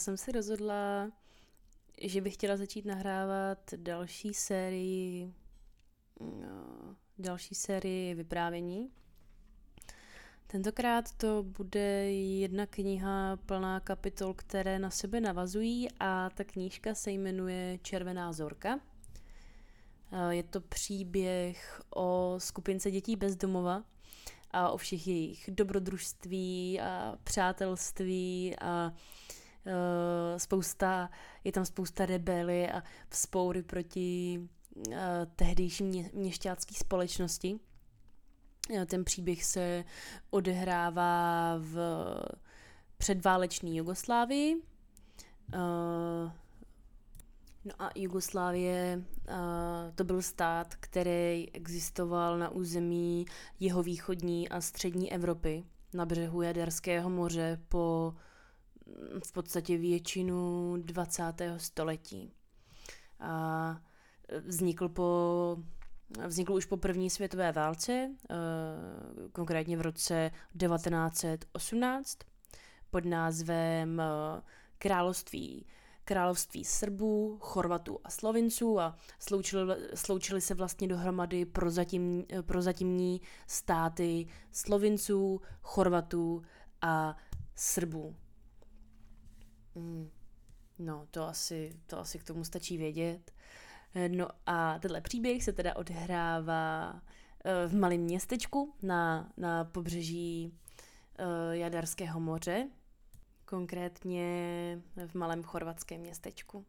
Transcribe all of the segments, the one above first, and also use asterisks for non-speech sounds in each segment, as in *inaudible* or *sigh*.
Jsem se rozhodla, že bych chtěla začít nahrávat další sérii, no, další sérii vyprávění. Tentokrát to bude jedna kniha plná kapitol, které na sebe navazují a ta knížka se jmenuje Červená zorka. Je to příběh o skupince dětí bez domova a o všech jejich dobrodružství a přátelství a uh, spousta, je tam spousta rebely a vzpoury proti uh, tehdejší mě, měšťácké společnosti. Ten příběh se odehrává v předválečné Jugoslávii. No a Jugoslávie to byl stát, který existoval na území jihovýchodní a střední Evropy, na břehu Jaderského moře po v podstatě většinu 20. století. A vznikl po Vznikl už po první světové válce, konkrétně v roce 1918, pod názvem Království království Srbů, Chorvatů a Slovinců a sloučili, sloučili se vlastně dohromady prozatímní, prozatímní státy Slovinců, Chorvatů a Srbů. Hmm. No, to asi, to asi k tomu stačí vědět. No a tenhle příběh se teda odhrává eh, v malém městečku na, na pobřeží uh, Jaderského moře, konkrétně v malém chorvatském městečku.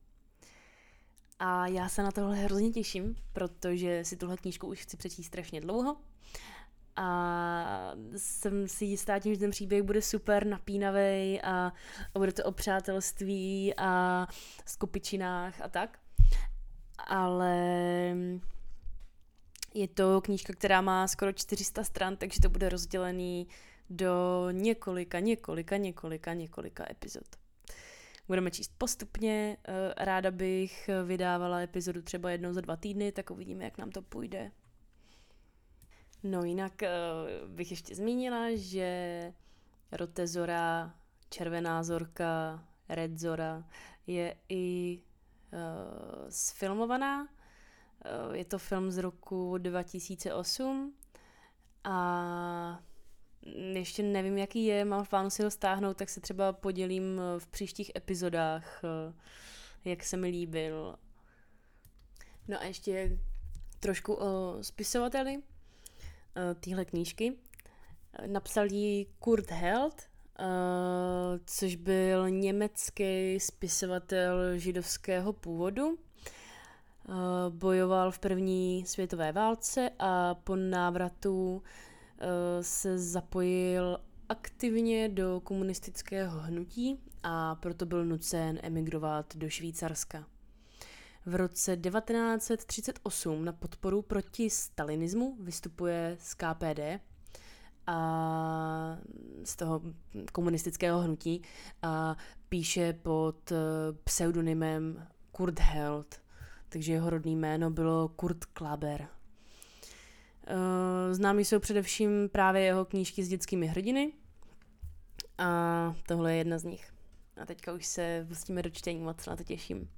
A já se na tohle hrozně těším, protože si tuhle knížku už chci přečíst strašně dlouho. A jsem si jistá tím, že ten příběh bude super napínavý a, a bude to o přátelství a skupičinách a tak. Ale je to knížka, která má skoro 400 stran, takže to bude rozdělený do několika, několika, několika, několika epizod. Budeme číst postupně, eh, ráda bych vydávala epizodu třeba jednou za dva týdny, tak uvidíme, jak nám to půjde. No jinak eh, bych ještě zmínila, že Rotezora, Červená zorka, Red Zora je i uh, sfilmovaná. Uh, je to film z roku 2008 a ještě nevím, jaký je, mám v plánu si ho stáhnout, tak se třeba podělím v příštích epizodách, jak se mi líbil. No a ještě trošku o spisovateli téhle knížky. Napsal ji Kurt Held, což byl německý spisovatel židovského původu. Bojoval v první světové válce a po návratu Eh, se zapojil aktivně do komunistického hnutí a proto byl nucen emigrovat do Švýcarska. V roce 1938 na podporu proti stalinismu vystupuje z KPD a z toho komunistického hnutí a píše pod eh, pseudonymem Kurt Held, takže jeho rodný jméno bylo Kurt Klaber. Uh, známý jsou především právě jeho knížky s dětskými hrdiny a tohle je jedna z nich. A teďka už se pustíme do čtení, moc na to těším.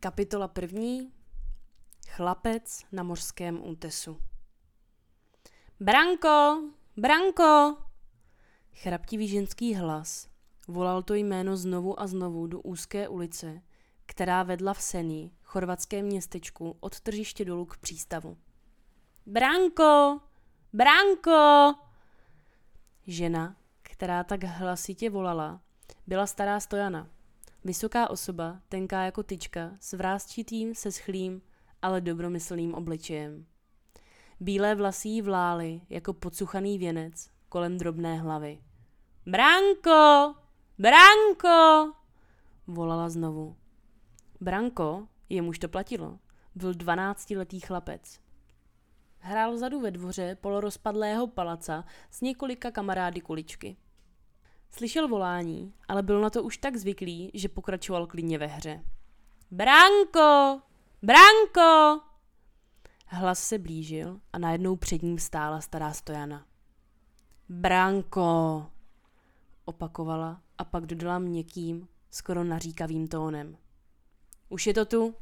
Kapitola první. Chlapec na mořském útesu. Branko! Branko! Chraptivý ženský hlas volal to jméno znovu a znovu do úzké ulice, která vedla v Seni, chorvatském městečku, od tržiště dolů k přístavu. Branko! Branko! Žena, která tak hlasitě volala, byla stará stojana. Vysoká osoba, tenká jako tyčka, s vrázčitým, se schlým, ale dobromyslným obličejem. Bílé vlasy vlály jako podsuchaný věnec kolem drobné hlavy. Branko! Branko! Volala znovu. Branko, jemuž to platilo, byl dvanáctiletý chlapec. Hrál vzadu ve dvoře polorozpadlého palaca s několika kamarády kuličky. Slyšel volání, ale byl na to už tak zvyklý, že pokračoval klidně ve hře. Branko! Branko! Hlas se blížil a najednou před ním stála stará stojana. Branko! Opakovala a pak dodala měkkým, skoro naříkavým tónem. Už je to tu?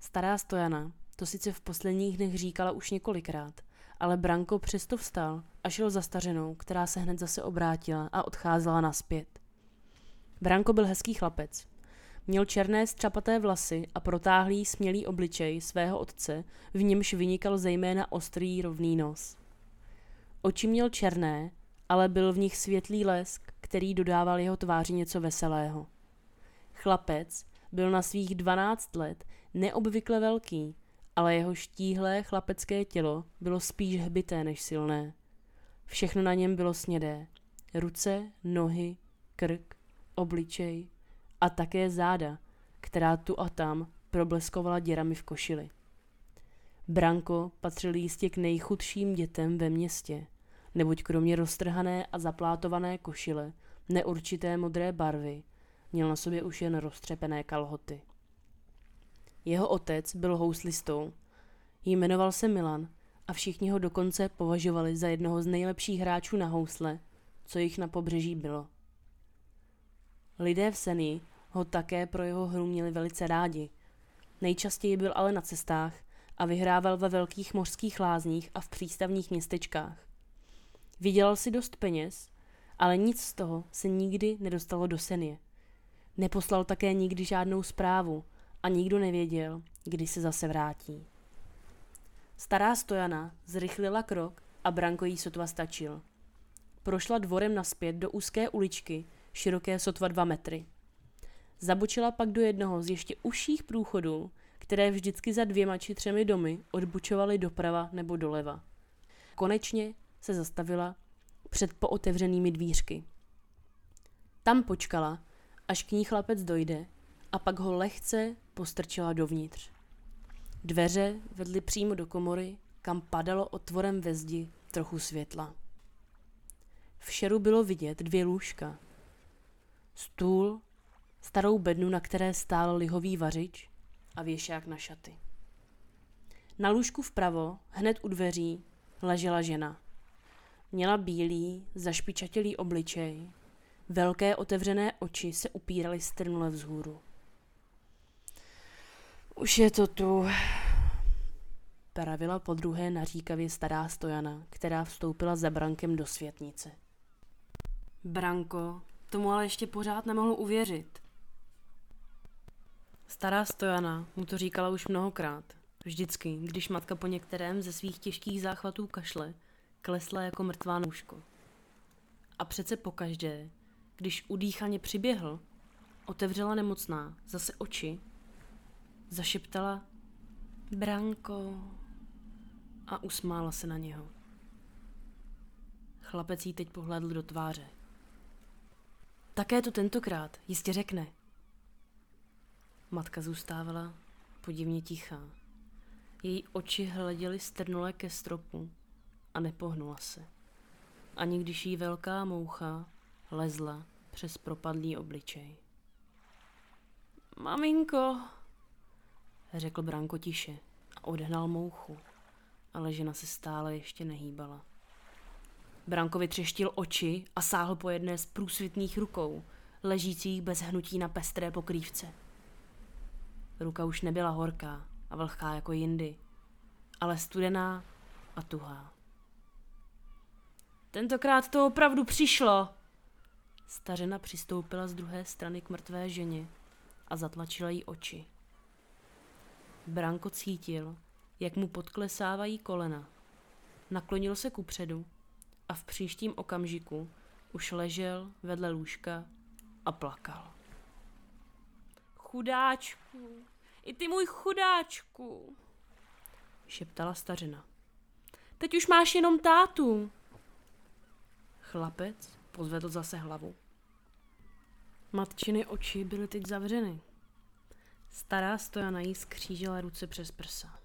Stará stojana to sice v posledních dnech říkala už několikrát, ale Branko přesto vstal a šel za stařenou, která se hned zase obrátila a odcházela naspět. Branko byl hezký chlapec. Měl černé střapaté vlasy a protáhlý smělý obličej svého otce, v němž vynikal zejména ostrý rovný nos. Oči měl černé, ale byl v nich světlý lesk, který dodával jeho tváři něco veselého. Chlapec byl na svých 12 let neobvykle velký, ale jeho štíhlé chlapecké tělo bylo spíš hbité než silné. Všechno na něm bylo snědé. Ruce, nohy, krk, obličej a také záda, která tu a tam probleskovala děrami v košili. Branko patřil jistě k nejchudším dětem ve městě, neboť kromě roztrhané a zaplátované košile, neurčité modré barvy, měl na sobě už jen roztřepené kalhoty. Jeho otec byl houslistou. Jmenoval se Milan a všichni ho dokonce považovali za jednoho z nejlepších hráčů na housle, co jich na pobřeží bylo. Lidé v Seni ho také pro jeho hru měli velice rádi. Nejčastěji byl ale na cestách a vyhrával ve velkých mořských lázních a v přístavních městečkách. Vydělal si dost peněz, ale nic z toho se nikdy nedostalo do Senie. Neposlal také nikdy žádnou zprávu a nikdo nevěděl, kdy se zase vrátí. Stará stojana zrychlila krok a Branko jí sotva stačil. Prošla dvorem naspět do úzké uličky, široké sotva dva metry. Zabočila pak do jednoho z ještě užších průchodů, které vždycky za dvěma či třemi domy odbučovaly doprava nebo doleva. Konečně se zastavila před pootevřenými dvířky. Tam počkala, až k ní chlapec dojde a pak ho lehce postrčila dovnitř. Dveře vedly přímo do komory, kam padalo otvorem ve zdi trochu světla. V šeru bylo vidět dvě lůžka. Stůl, starou bednu, na které stál lihový vařič a věšák na šaty. Na lůžku vpravo, hned u dveří, ležela žena. Měla bílý, zašpičatělý obličej. Velké otevřené oči se upíraly strnule vzhůru. Už je to tu, pravila po druhé naříkavě stará stojana, která vstoupila za Brankem do světnice. Branko tomu ale ještě pořád nemohl uvěřit. Stará stojana mu to říkala už mnohokrát. Vždycky, když matka po některém ze svých těžkých záchvatů kašle, klesla jako mrtvá nůžko. A přece pokaždé, když udýchaně přiběhl, otevřela nemocná zase oči, zašeptala Branko a usmála se na něho. Chlapec jí teď pohlédl do tváře. Také to tentokrát jistě řekne. Matka zůstávala podivně tichá. Její oči hleděly strnule ke stropu a nepohnula se. Ani když jí velká moucha lezla přes propadlý obličej. Maminko, řekl Branko tiše a odhnal mouchu, ale žena se stále ještě nehýbala. Branko vytřeštil oči a sáhl po jedné z průsvitných rukou, ležících bez hnutí na pestré pokrývce. Ruka už nebyla horká a vlhká jako jindy, ale studená a tuhá. Tentokrát to opravdu přišlo. Stařena přistoupila z druhé strany k mrtvé ženě a zatlačila jí oči. Branko cítil, jak mu podklesávají kolena. Naklonil se kupředu a v příštím okamžiku už ležel vedle lůžka a plakal. Chudáčku, i ty můj chudáčku, šeptala stařina. Teď už máš jenom tátu. Chlapec pozvedl zase hlavu. Matčiny oči byly teď zavřeny. Stará stojana jí skřížila ruce přes prsa.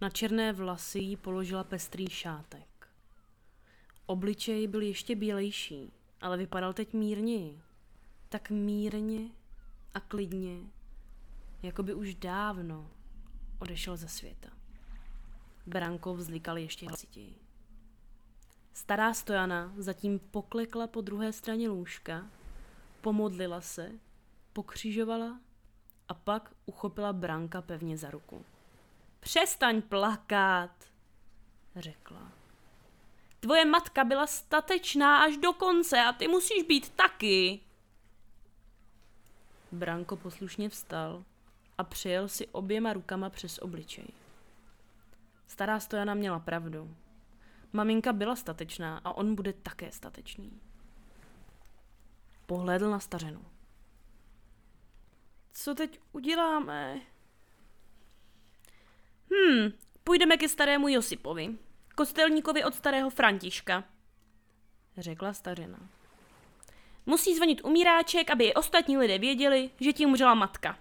Na černé vlasy jí položila pestrý šátek. Obličej byl ještě bělejší, ale vypadal teď mírněji. Tak mírně a klidně, jako by už dávno odešel ze světa. Branko vzlikal ještě hlasitěji. Stará stojana zatím poklekla po druhé straně lůžka, pomodlila se, pokřižovala a pak uchopila Branka pevně za ruku. Přestaň plakat, řekla. Tvoje matka byla statečná až do konce a ty musíš být taky. Branko poslušně vstal a přijel si oběma rukama přes obličej. Stará stojana měla pravdu. Maminka byla statečná a on bude také statečný. Pohlédl na stařenu. Co teď uděláme? Hmm, půjdeme ke starému Josipovi, kostelníkovi od starého Františka, řekla stařena. Musí zvonit umíráček, aby i ostatní lidé věděli, že ti umřela matka.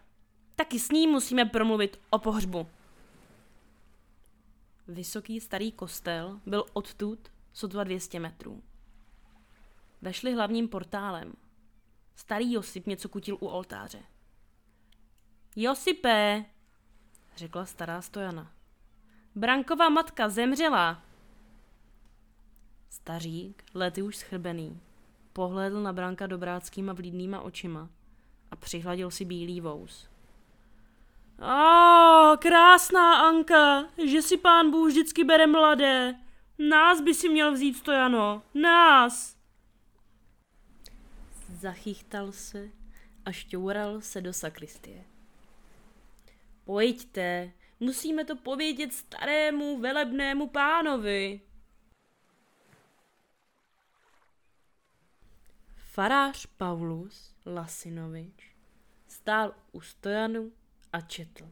Taky s ním musíme promluvit o pohřbu. Vysoký starý kostel byl odtud sotva 200 metrů. Vešli hlavním portálem. Starý Josip něco kutil u oltáře. Josipe, řekla stará stojana. Branková matka zemřela. Stařík, lety už schrbený, pohlédl na Branka dobráckýma vlídnýma očima a přihladil si bílý vous. A krásná Anka, že si pán Bůh vždycky bere mladé. Nás by si měl vzít, Stojano, nás. Zachychtal se a šťoural se do sakristie. Pojďte, musíme to povědět starému velebnému pánovi. Farář Paulus Lasinovič stál u stojanu a četl.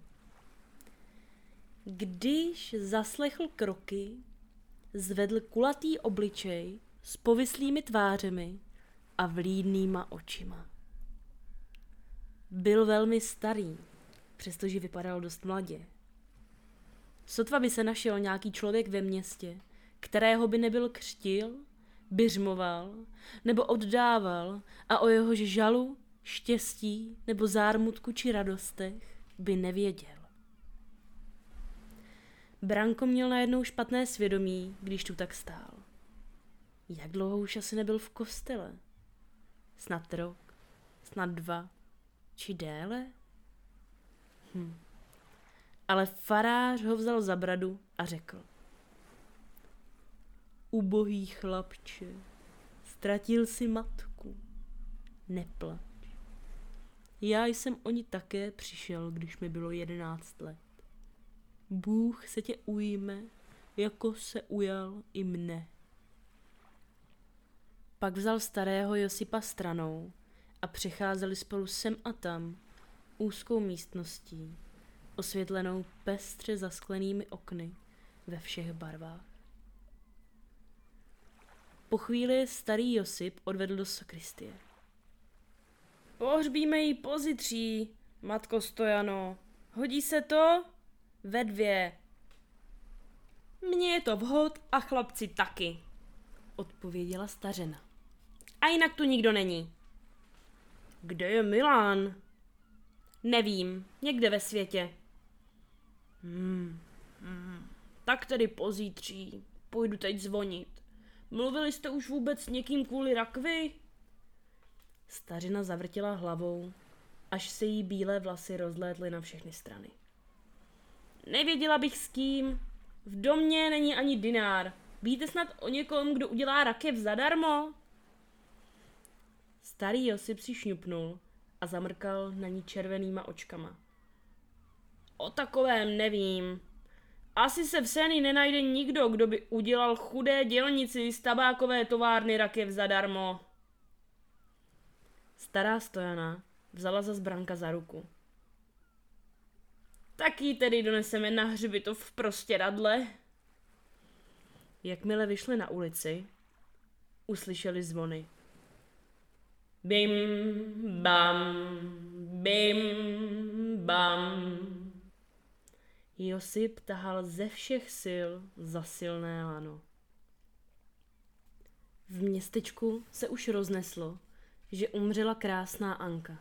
Když zaslechl kroky, zvedl kulatý obličej s povislými tvářemi a vlídnýma očima. Byl velmi starý, přestože vypadal dost mladě. Sotva by se našel nějaký člověk ve městě, kterého by nebyl křtil, byřmoval nebo oddával a o jehož žalu, štěstí nebo zármutku či radostech by nevěděl. Branko měl najednou špatné svědomí, když tu tak stál. Jak dlouho už asi nebyl v kostele? Snad rok, snad dva, či déle? Hm. Ale farář ho vzal za bradu a řekl. Ubohý chlapče, ztratil si matku, neplač. Já jsem o ní také přišel, když mi bylo jedenáct let. Bůh se tě ujme, jako se ujal i mne. Pak vzal starého Josipa stranou a přecházeli spolu sem a tam úzkou místností, osvětlenou pestře zasklenými okny ve všech barvách. Po chvíli starý Josip odvedl do sakristie. Pohřbíme jí pozitří, matko Stojano. Hodí se to? Ve dvě. Mně je to vhod a chlapci taky, odpověděla stařena. A jinak tu nikdo není. Kde je Milan? Nevím, někde ve světě. Hmm, hmm. Tak tedy pozítří. Půjdu teď zvonit. Mluvili jste už vůbec s někým kvůli rakvi? Stařina zavrtila hlavou, až se jí bílé vlasy rozlétly na všechny strany. Nevěděla bych s kým. V domě není ani dinár. Víte snad o někom, kdo udělá rakev zadarmo? Starý Josip si šňupnul a zamrkal na ní červenýma očkama. O takovém nevím. Asi se v Seni nenajde nikdo, kdo by udělal chudé dělnici z tabákové továrny rakev zadarmo. Stará stojana vzala za zbranka za ruku. Tak ji tedy doneseme na hřbitov v prostěradle. Jakmile vyšli na ulici, uslyšeli zvony. Bim, bam, bim, bam. Josip tahal ze všech sil za silné lano. V městečku se už rozneslo, že umřela krásná Anka.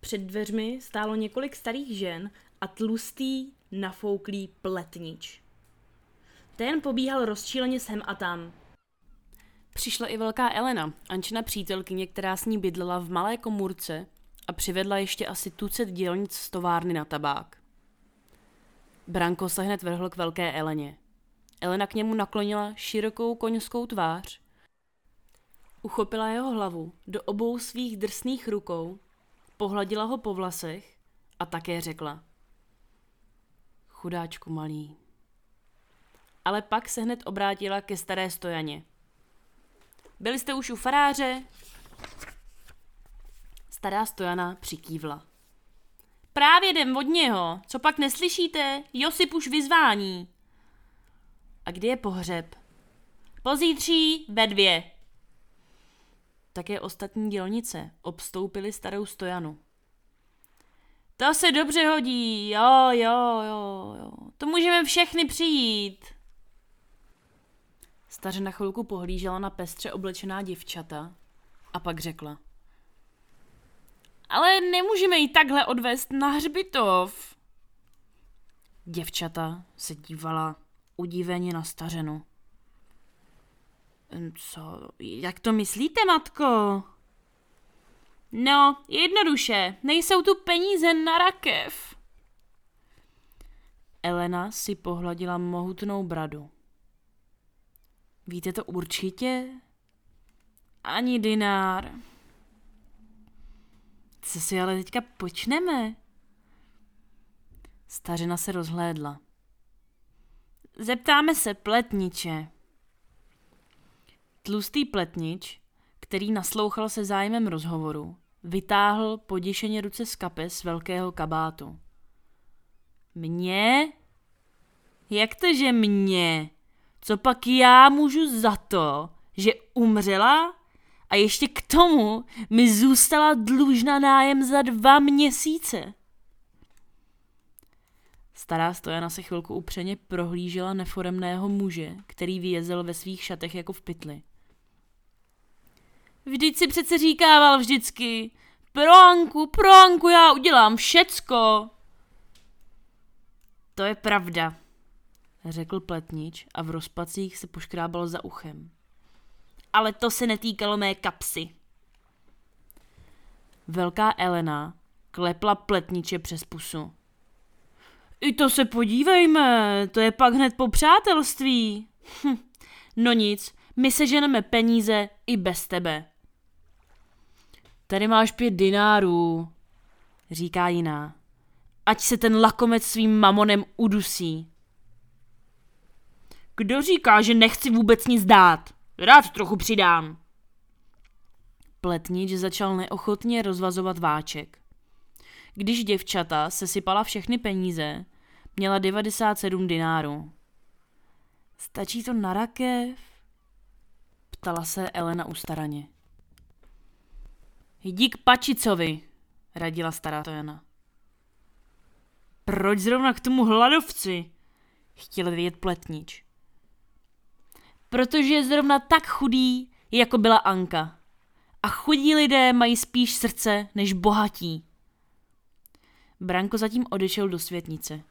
Před dveřmi stálo několik starých žen a tlustý, nafouklý pletnič. Ten pobíhal rozčíleně sem a tam. Přišla i velká Elena, Ančina přítelkyně, která s ní bydlela v malé komůrce a přivedla ještě asi tucet dělnic z továrny na tabák. Branko se hned vrhl k velké Eleně. Elena k němu naklonila širokou koňskou tvář, uchopila jeho hlavu do obou svých drsných rukou, pohladila ho po vlasech a také řekla. Chudáčku malý. Ale pak se hned obrátila ke staré stojaně. Byli jste už u faráře? Stará stojana přikývla. Právě jdem od něho. Co pak neslyšíte? Josip už vyzvání. A kdy je pohřeb? Pozítří ve dvě. Také ostatní dělnice obstoupily starou stojanu. To se dobře hodí, jo, jo, jo, jo. To můžeme všechny přijít. Staře chvilku pohlížela na pestře oblečená děvčata a pak řekla. Ale nemůžeme ji takhle odvést na hřbitov. Děvčata se dívala udiveně na stařenu. Co? Jak to myslíte, matko? No, jednoduše, nejsou tu peníze na rakev. Elena si pohladila mohutnou bradu. Víte to určitě? Ani dinár. Co si ale teďka počneme? Stařina se rozhlédla. Zeptáme se pletniče. Tlustý pletnič, který naslouchal se zájmem rozhovoru, vytáhl poděšeně ruce z kapes velkého kabátu. Mě? Jak to, že mě? Co pak já můžu za to, že umřela a ještě k tomu mi zůstala dlužna nájem za dva měsíce? Stará stojana se chvilku upřeně prohlížela neforemného muže, který vyjezel ve svých šatech jako v pytli. Vždyť si přece říkával vždycky, pro Anku, pro Anku já udělám všecko. To je pravda, řekl pletnič a v rozpacích se poškrábal za uchem. Ale to se netýkalo mé kapsy. Velká Elena klepla pletniče přes pusu. I to se podívejme, to je pak hned po přátelství. Hm, no nic, my se ženeme peníze i bez tebe. Tady máš pět dinárů, říká jiná. Ať se ten lakomec svým mamonem udusí. Kdo říká, že nechci vůbec nic dát? Rád trochu přidám. Pletnič začal neochotně rozvazovat váček. Když děvčata se sypala všechny peníze, měla 97 dinárů. Stačí to na rakev? Ptala se Elena ustaraně. Jdi k Pačicovi, radila stará Tojana. Proč zrovna k tomu hladovci? Chtěl vědět pletnič. Protože je zrovna tak chudý, jako byla Anka. A chudí lidé mají spíš srdce než bohatí. Branko zatím odešel do světnice.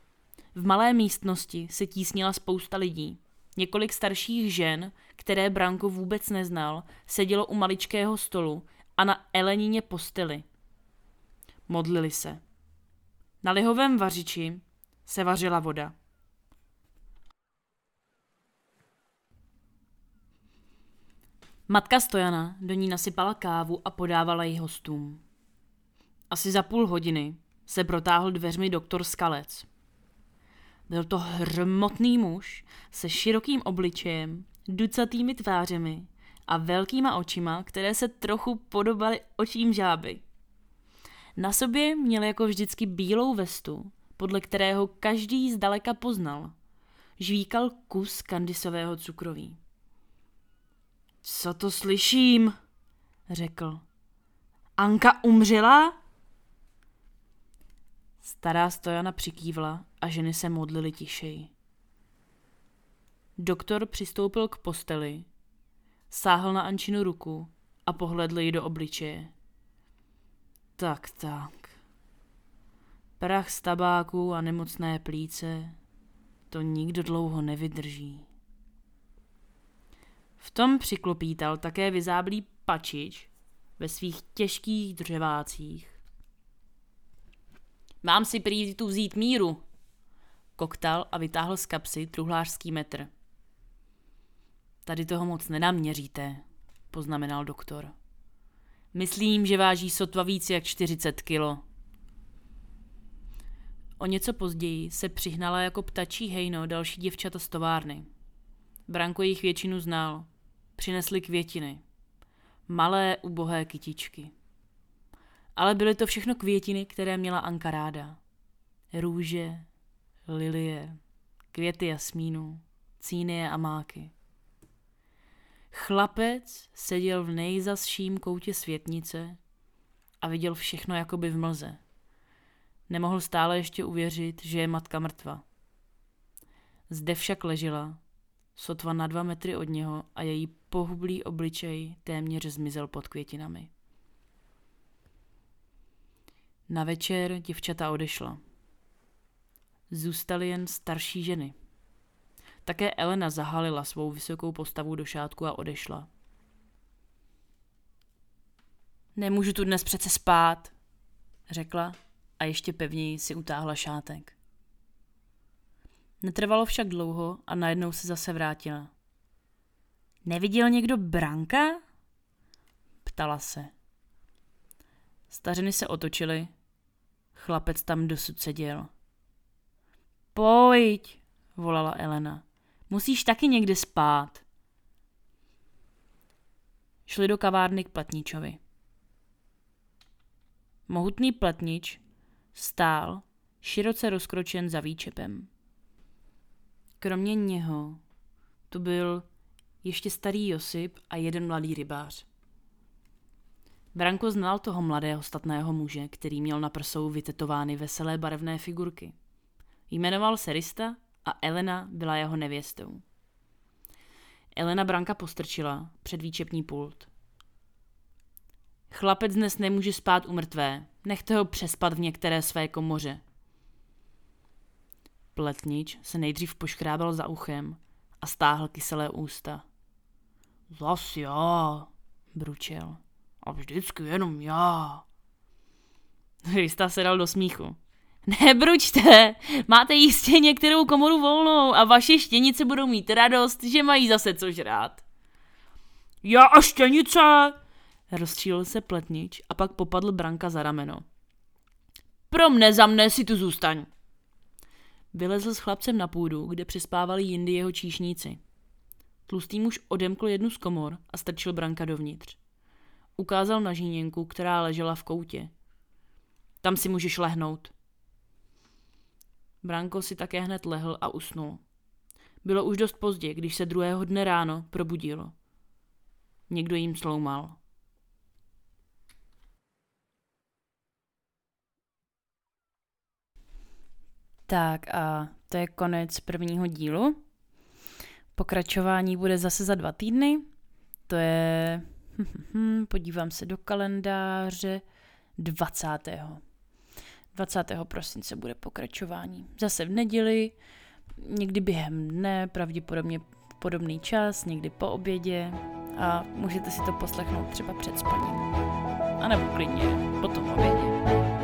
V malé místnosti se tísnila spousta lidí. Několik starších žen, které Branko vůbec neznal, sedělo u maličkého stolu a na Elenině posteli. Modlili se. Na lihovém vařiči se vařila voda. Matka Stojana do ní nasypala kávu a podávala ji hostům. Asi za půl hodiny se protáhl dveřmi doktor Skalec. Byl to hrmotný muž se širokým obličejem, ducatými tvářemi a velkýma očima, které se trochu podobaly očím žáby. Na sobě měl jako vždycky bílou vestu, podle kterého každý zdaleka poznal. Žvíkal kus kandisového cukroví. Co to slyším? řekl. Anka umřela? Stará stojana přikývla a ženy se modlily tišeji. Doktor přistoupil k posteli, sáhl na Ančinu ruku a pohledl ji do obličeje. Tak, tak, Prach z tabáku a nemocné plíce, to nikdo dlouho nevydrží. V tom přiklopítal také vyzáblý pačič ve svých těžkých dřevácích. Mám si prý tu vzít míru, koktal a vytáhl z kapsy truhlářský metr. Tady toho moc nenaměříte, poznamenal doktor. Myslím, že váží sotva víc jak 40 kilo. O něco později se přihnala jako ptačí hejno další děvčata z továrny. Branko jich většinu znal. Přinesli květiny. Malé, ubohé kytičky. Ale byly to všechno květiny, které měla Anka ráda. Růže, lilie, květy jasmínu, cínie a máky. Chlapec seděl v nejzasším koutě světnice a viděl všechno jakoby v mlze. Nemohl stále ještě uvěřit, že je matka mrtva. Zde však ležela, sotva na dva metry od něho a její pohublý obličej téměř zmizel pod květinami. Na večer děvčata odešla. Zůstaly jen starší ženy. Také Elena zahalila svou vysokou postavu do šátku a odešla. Nemůžu tu dnes přece spát, řekla a ještě pevněji si utáhla šátek. Netrvalo však dlouho a najednou se zase vrátila. Neviděl někdo Branka? Ptala se. Stařeny se otočily. Chlapec tam dosud seděl. Pojď, volala Elena. Musíš taky někde spát. Šli do kavárny k Platničovi. Mohutný Platnič stál, široce rozkročen za výčepem. Kromě něho tu byl ještě starý Josip a jeden mladý rybář. Branko znal toho mladého statného muže, který měl na prsou vytetovány veselé barevné figurky. Jmenoval se Rista a Elena byla jeho nevěstou. Elena Branka postrčila před výčepní pult. Chlapec dnes nemůže spát u mrtvé. Nechte ho přespat v některé své komoře. Pletnič se nejdřív poškrábal za uchem a stáhl kyselé ústa. Zas já, bručel. A vždycky jenom já. Rista se dal do smíchu. Nebručte, máte jistě některou komoru volnou a vaše štěnice budou mít radost, že mají zase co žrát. Já a štěnice, rozčílil se pletnič a pak popadl Branka za rameno. Pro mne za mne si tu zůstaň. Vylezl s chlapcem na půdu, kde přispávali jindy jeho číšníci. Tlustý muž odemkl jednu z komor a strčil Branka dovnitř. Ukázal na žíněnku, která ležela v koutě. Tam si můžeš lehnout. Branko si také hned lehl a usnul. Bylo už dost pozdě, když se druhého dne ráno probudilo. Někdo jim sloumal. Tak a to je konec prvního dílu. Pokračování bude zase za dva týdny. To je, *laughs* podívám se do kalendáře, 20. 20. prosince bude pokračování. Zase v neděli, někdy během dne, pravděpodobně podobný čas, někdy po obědě a můžete si to poslechnout třeba před spaním. A nebo klidně po tom obědě.